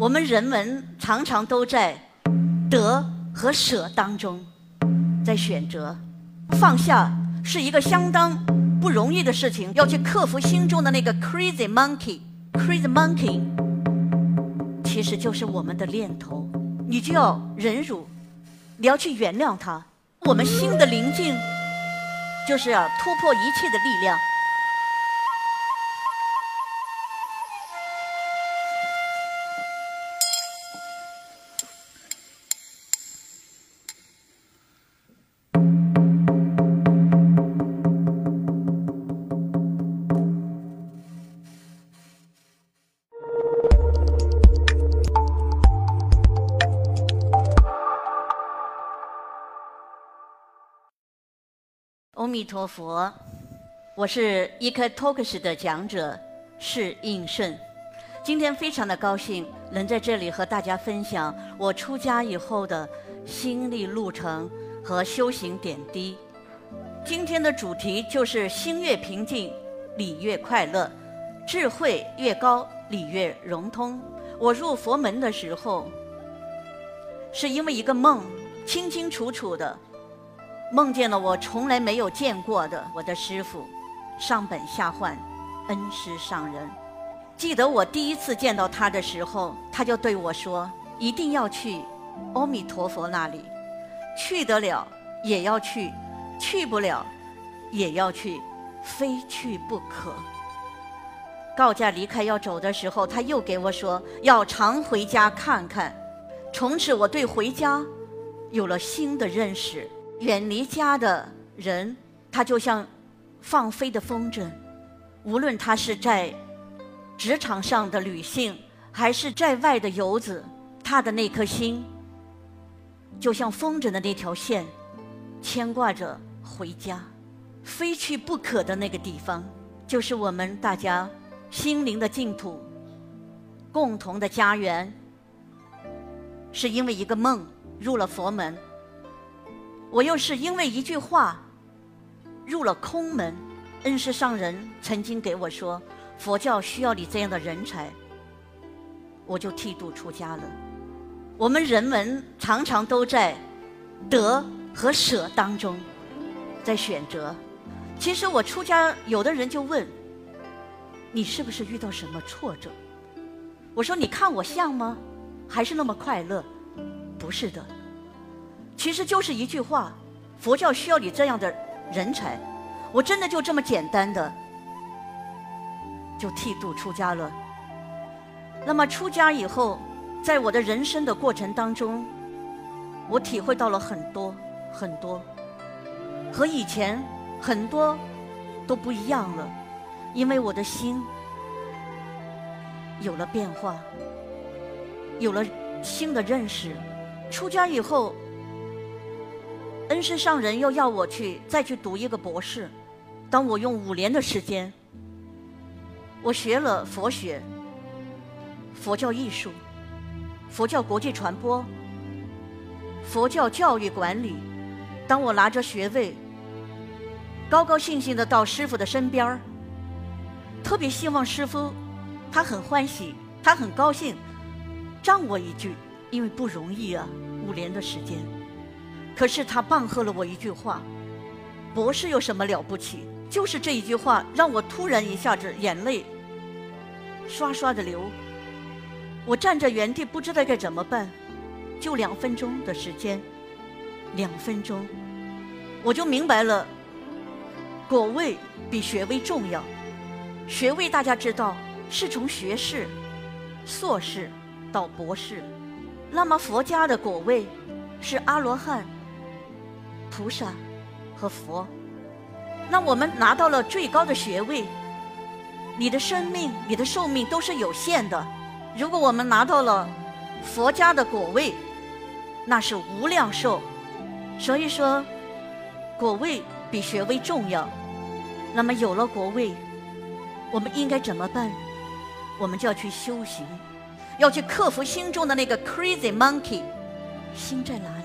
我们人们常常都在得和舍当中在选择，放下是一个相当不容易的事情，要去克服心中的那个 crazy monkey，crazy monkey，其实就是我们的念头，你就要忍辱，你要去原谅它。我们心的宁静，就是要突破一切的力量。弥陀佛，我是一颗 Talks 的讲者释应顺。今天非常的高兴能在这里和大家分享我出家以后的心历路程和修行点滴。今天的主题就是心越平静，理越快乐；智慧越高，理越融通。我入佛门的时候，是因为一个梦，清清楚楚的。梦见了我从来没有见过的我的师傅，上本下幻，恩师上人。记得我第一次见到他的时候，他就对我说：“一定要去阿弥陀佛那里，去得了也要去，去不了也要去，非去不可。”告假离开要走的时候，他又给我说：“要常回家看看。”从此我对回家有了新的认识。远离家的人，他就像放飞的风筝，无论他是在职场上的女性，还是在外的游子，他的那颗心就像风筝的那条线，牵挂着回家，非去不可的那个地方，就是我们大家心灵的净土，共同的家园。是因为一个梦入了佛门。我又是因为一句话入了空门，恩师上人曾经给我说，佛教需要你这样的人才，我就剃度出家了。我们人们常常都在得和舍当中在选择。其实我出家，有的人就问，你是不是遇到什么挫折？我说，你看我像吗？还是那么快乐？不是的。其实就是一句话，佛教需要你这样的人才，我真的就这么简单的就剃度出家了。那么出家以后，在我的人生的过程当中，我体会到了很多很多，和以前很多都不一样了，因为我的心有了变化，有了新的认识。出家以后。恩师上人又要我去再去读一个博士，当我用五年的时间，我学了佛学、佛教艺术、佛教国际传播、佛教教育管理。当我拿着学位，高高兴兴的到师傅的身边儿，特别希望师傅他很欢喜，他很高兴，赞我一句，因为不容易啊，五年的时间。可是他棒喝了我一句话：“博士有什么了不起？”就是这一句话，让我突然一下子眼泪刷刷的流。我站在原地，不知道该怎么办。就两分钟的时间，两分钟，我就明白了，果位比学位重要。学位大家知道是从学士、硕士到博士，那么佛家的果位是阿罗汉。菩萨和佛，那我们拿到了最高的学位。你的生命、你的寿命都是有限的。如果我们拿到了佛家的果位，那是无量寿。所以说，果位比学位重要。那么有了果位，我们应该怎么办？我们就要去修行，要去克服心中的那个 crazy monkey。心在哪里？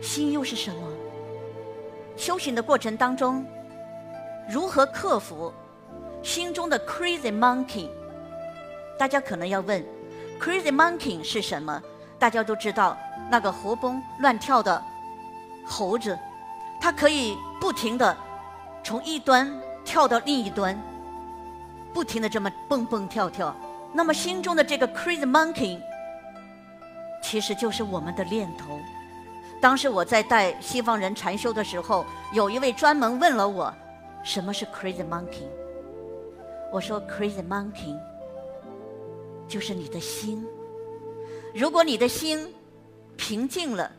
心又是什么？修行的过程当中，如何克服心中的 crazy monkey？大家可能要问：Crazy Monkey 是什么？大家都知道，那个活蹦乱跳的猴子，它可以不停的从一端跳到另一端，不停的这么蹦蹦跳跳。那么心中的这个 Crazy Monkey，其实就是我们的念头。当时我在带西方人禅修的时候，有一位专门问了我，什么是 Crazy Monkey？我说 Crazy Monkey 就是你的心。如果你的心平静了，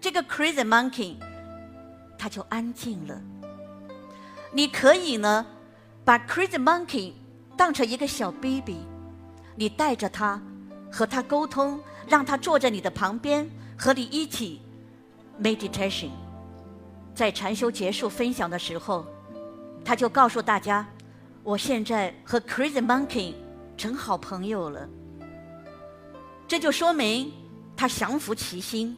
这个 Crazy Monkey 它就安静了。你可以呢，把 Crazy Monkey 当成一个小 baby，你带着他和他沟通，让他坐在你的旁边，和你一起 meditation。在禅修结束分享的时候，他就告诉大家。我现在和 Crazy Monkey 成好朋友了，这就说明他降服其心，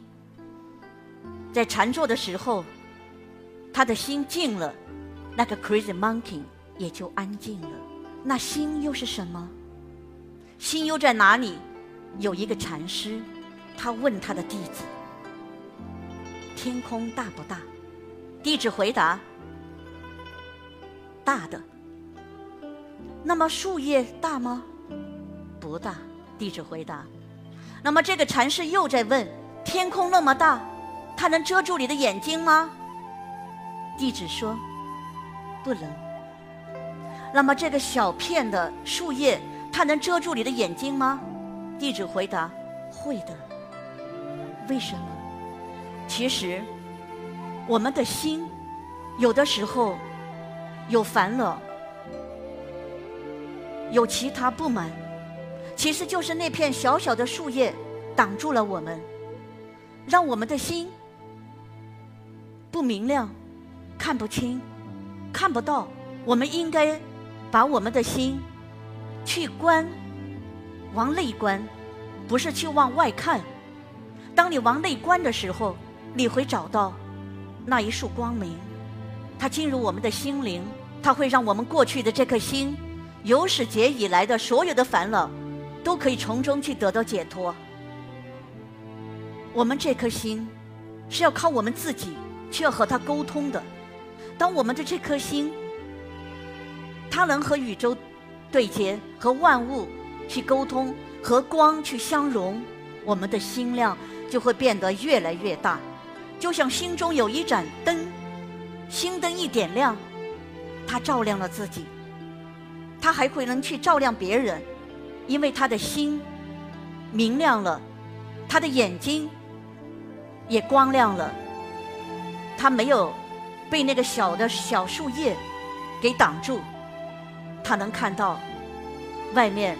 在禅坐的时候，他的心静了，那个 Crazy Monkey 也就安静了。那心又是什么？心又在哪里？有一个禅师，他问他的弟子：“天空大不大？”弟子回答：“大的。”那么树叶大吗？不大。弟子回答。那么这个禅师又在问：天空那么大，它能遮住你的眼睛吗？弟子说：不能。那么这个小片的树叶，它能遮住你的眼睛吗？弟子回答：会的。为什么？其实，我们的心有的时候有烦恼。有其他不满，其实就是那片小小的树叶挡住了我们，让我们的心不明亮、看不清、看不到。我们应该把我们的心去观，往内观，不是去往外看。当你往内观的时候，你会找到那一束光明，它进入我们的心灵，它会让我们过去的这颗心。有史劫以来的所有的烦恼，都可以从中去得到解脱。我们这颗心是要靠我们自己，去要和它沟通的。当我们的这颗心，它能和宇宙对接，和万物去沟通，和光去相融，我们的心量就会变得越来越大。就像心中有一盏灯，心灯一点亮，它照亮了自己。他还会能去照亮别人，因为他的心明亮了，他的眼睛也光亮了。他没有被那个小的小树叶给挡住，他能看到外面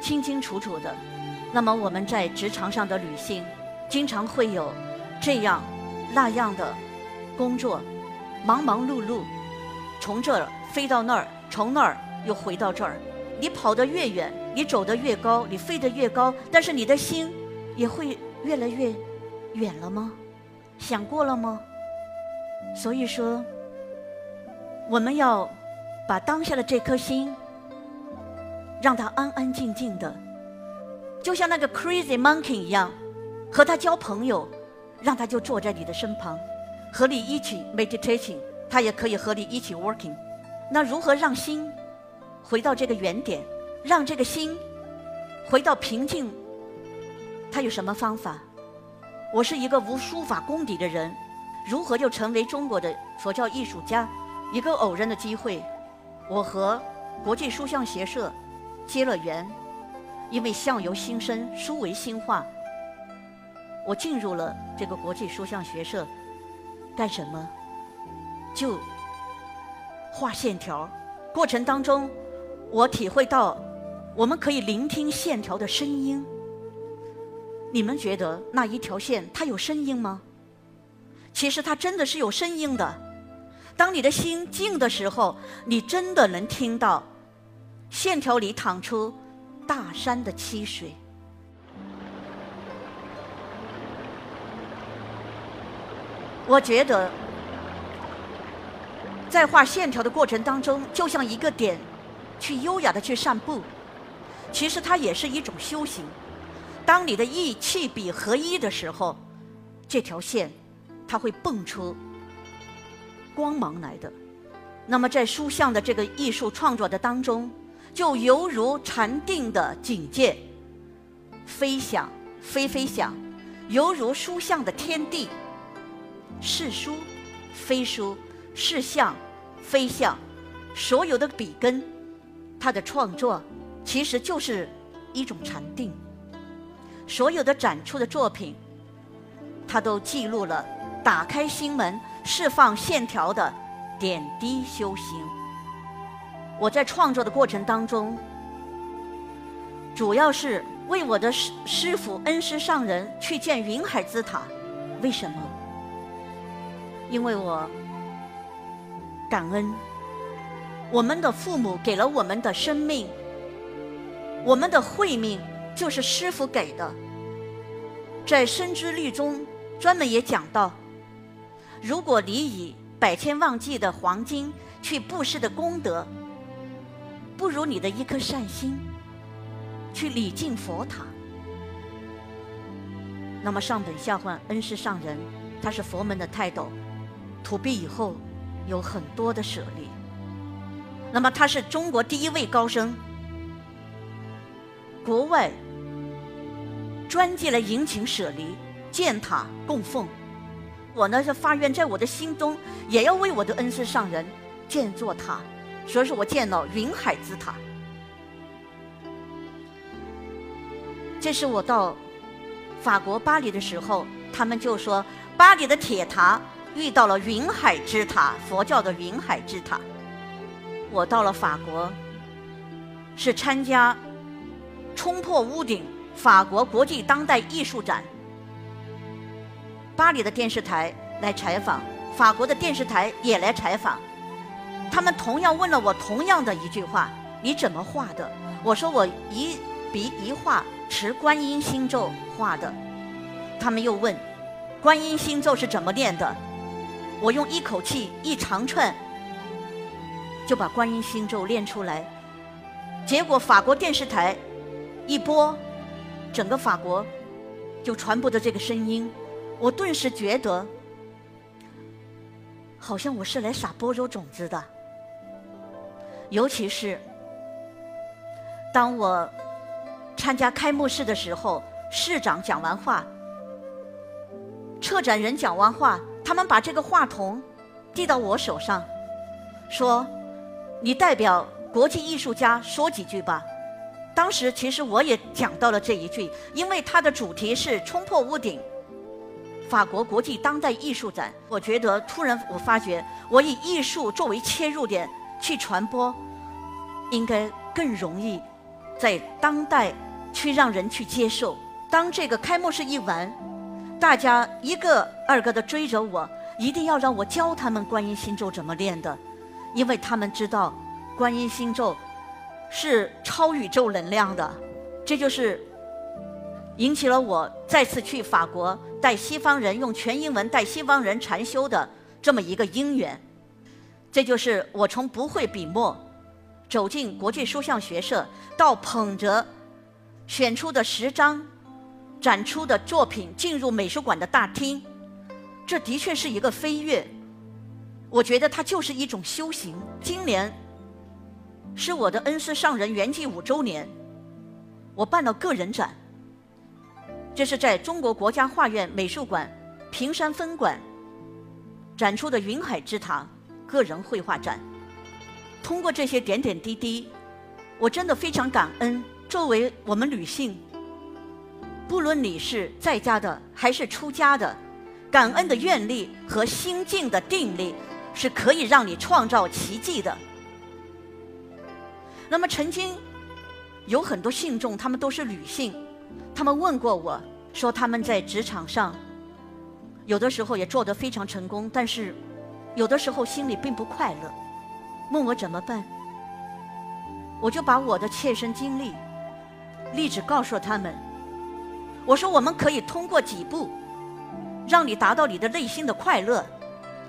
清清楚楚的。那么我们在职场上的旅行，经常会有这样那样的工作，忙忙碌碌，从这儿飞到那儿，从那儿。又回到这儿，你跑得越远，你走得越高，你飞得越高，但是你的心也会越来越远了吗？想过了吗？所以说，我们要把当下的这颗心，让它安安静静的，就像那个 crazy monkey 一样，和他交朋友，让他就坐在你的身旁，和你一起 meditation，他也可以和你一起 working。那如何让心？回到这个原点，让这个心回到平静。他有什么方法？我是一个无书法功底的人，如何就成为中国的佛教艺术家？一个偶然的机会，我和国际书像协社结了缘，因为相由心生，书为心画。我进入了这个国际书像学社，干什么？就画线条，过程当中。我体会到，我们可以聆听线条的声音。你们觉得那一条线它有声音吗？其实它真的是有声音的。当你的心静的时候，你真的能听到线条里淌出大山的溪水。我觉得，在画线条的过程当中，就像一个点。去优雅的去散步，其实它也是一种修行。当你的意气笔合一的时候，这条线它会蹦出光芒来的。那么在书像的这个艺术创作的当中，就犹如禅定的境界，飞翔，飞飞翔，犹如书像的天地，是书，非书，是像，非像，所有的笔根，它的创作其实就是一种禅定。所有的展出的作品，它都记录了打开心门、释放线条的点滴修行。我在创作的过程当中，主要是为我的师师傅、恩师上人去建云海之塔。为什么？因为我感恩我们的父母给了我们的生命，我们的慧命。就是师傅给的，在《生之律》中专门也讲到，如果你以百千万计的黄金去布施的功德，不如你的一颗善心去礼敬佛塔。那么上本下换恩师上人，他是佛门的泰斗，土壁以后有很多的舍利。那么他是中国第一位高僧。国外专辑来迎请舍利建塔供奉，我呢是发愿在我的心中也要为我的恩师上人建座塔，所以说我建了云海之塔。这是我到法国巴黎的时候，他们就说巴黎的铁塔遇到了云海之塔，佛教的云海之塔。我到了法国，是参加。冲破屋顶！法国国际当代艺术展，巴黎的电视台来采访，法国的电视台也来采访。他们同样问了我同样的一句话：“你怎么画的？”我说：“我一笔一画持观音心咒画的。”他们又问：“观音心咒是怎么念的？”我用一口气一长串就把观音心咒念出来。结果法国电视台。一播，整个法国就传播的这个声音，我顿时觉得，好像我是来撒播种种子的。尤其是当我参加开幕式的时候，市长讲完话，策展人讲完话，他们把这个话筒递到我手上，说：“你代表国际艺术家说几句吧。”当时其实我也讲到了这一句，因为它的主题是冲破屋顶，法国国际当代艺术展。我觉得突然我发觉，我以艺术作为切入点去传播，应该更容易在当代去让人去接受。当这个开幕式一完，大家一个二个的追着我，一定要让我教他们观音心咒怎么练的，因为他们知道观音心咒。是超宇宙能量的，这就是引起了我再次去法国带西方人用全英文带西方人禅修的这么一个因缘。这就是我从不会笔墨走进国际书像学社，到捧着选出的十张展出的作品进入美术馆的大厅，这的确是一个飞跃。我觉得它就是一种修行。今年。是我的恩师上人圆寂五周年，我办了个人展。这是在中国国家画院美术馆平山分馆展出的云海之塔个人绘画展。通过这些点点滴滴，我真的非常感恩。作为我们女性，不论你是在家的还是出家的，感恩的愿力和心境的定力是可以让你创造奇迹的。那么曾经有很多信众，他们都是女性，他们问过我说他们在职场上有的时候也做得非常成功，但是有的时候心里并不快乐，问我怎么办？我就把我的切身经历例子告诉了他们。我说我们可以通过几步让你达到你的内心的快乐。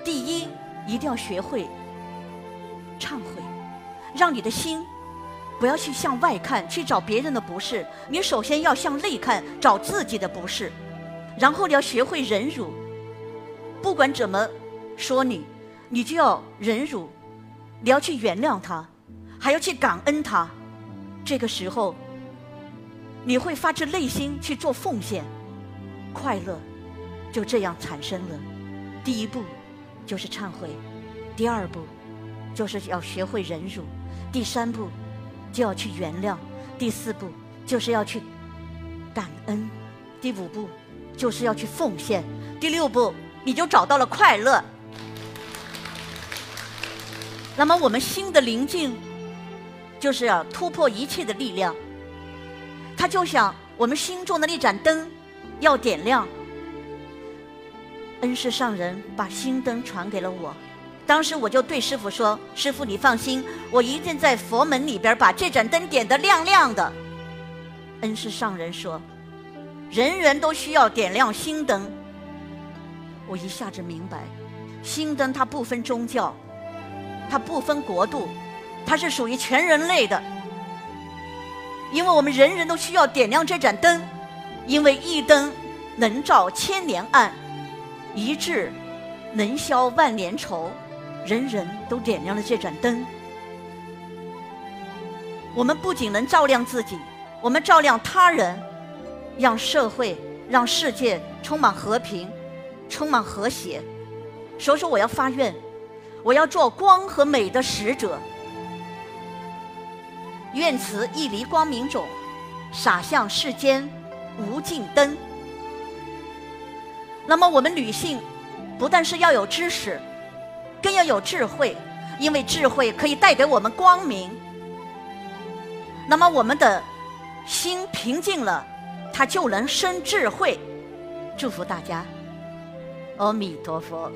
第一，一定要学会忏悔，让你的心。不要去向外看，去找别人的不是。你首先要向内看，找自己的不是，然后你要学会忍辱。不管怎么说你，你就要忍辱，你要去原谅他，还要去感恩他。这个时候，你会发自内心去做奉献，快乐就这样产生了。第一步就是忏悔，第二步就是要学会忍辱，第三步。就要去原谅，第四步就是要去感恩，第五步就是要去奉献，第六步你就找到了快乐。那么我们心的宁静，就是要突破一切的力量。它就像我们心中的那盏灯，要点亮。恩师上人把心灯传给了我。当时我就对师傅说：“师傅，你放心，我一定在佛门里边把这盏灯点得亮亮的。”恩师上人说：“人人都需要点亮心灯。”我一下子明白，心灯它不分宗教，它不分国度，它是属于全人类的。因为我们人人都需要点亮这盏灯，因为一灯能照千年暗，一智能消万年愁。人人都点亮了这盏灯，我们不仅能照亮自己，我们照亮他人，让社会、让世界充满和平，充满和谐。所以说，我要发愿，我要做光和美的使者。愿此一粒光明种，洒向世间无尽灯。那么，我们女性不但是要有知识。更要有智慧，因为智慧可以带给我们光明。那么我们的心平静了，它就能生智慧。祝福大家，阿弥陀佛。